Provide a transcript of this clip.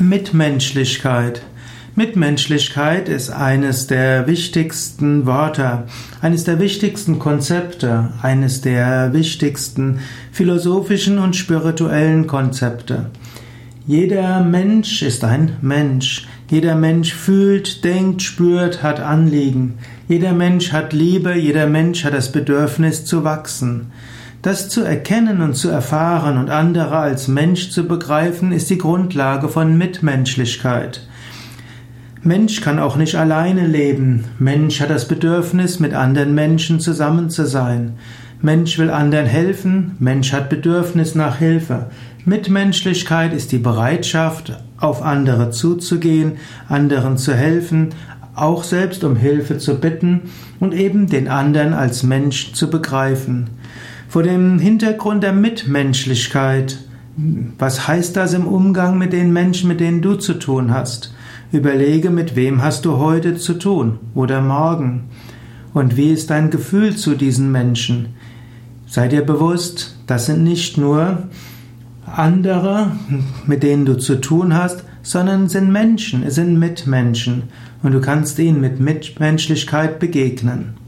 Mitmenschlichkeit. Mitmenschlichkeit ist eines der wichtigsten Worte, eines der wichtigsten Konzepte, eines der wichtigsten philosophischen und spirituellen Konzepte. Jeder Mensch ist ein Mensch. Jeder Mensch fühlt, denkt, spürt, hat Anliegen. Jeder Mensch hat Liebe, jeder Mensch hat das Bedürfnis zu wachsen. Das zu erkennen und zu erfahren und andere als Mensch zu begreifen, ist die Grundlage von Mitmenschlichkeit. Mensch kann auch nicht alleine leben. Mensch hat das Bedürfnis, mit anderen Menschen zusammen zu sein. Mensch will anderen helfen. Mensch hat Bedürfnis nach Hilfe. Mitmenschlichkeit ist die Bereitschaft, auf andere zuzugehen, anderen zu helfen, auch selbst um Hilfe zu bitten und eben den anderen als Mensch zu begreifen. Vor dem Hintergrund der Mitmenschlichkeit, was heißt das im Umgang mit den Menschen, mit denen du zu tun hast? Überlege, mit wem hast du heute zu tun oder morgen? Und wie ist dein Gefühl zu diesen Menschen? Sei dir bewusst, das sind nicht nur andere, mit denen du zu tun hast, sondern sind Menschen, es sind Mitmenschen und du kannst ihnen mit Mitmenschlichkeit begegnen.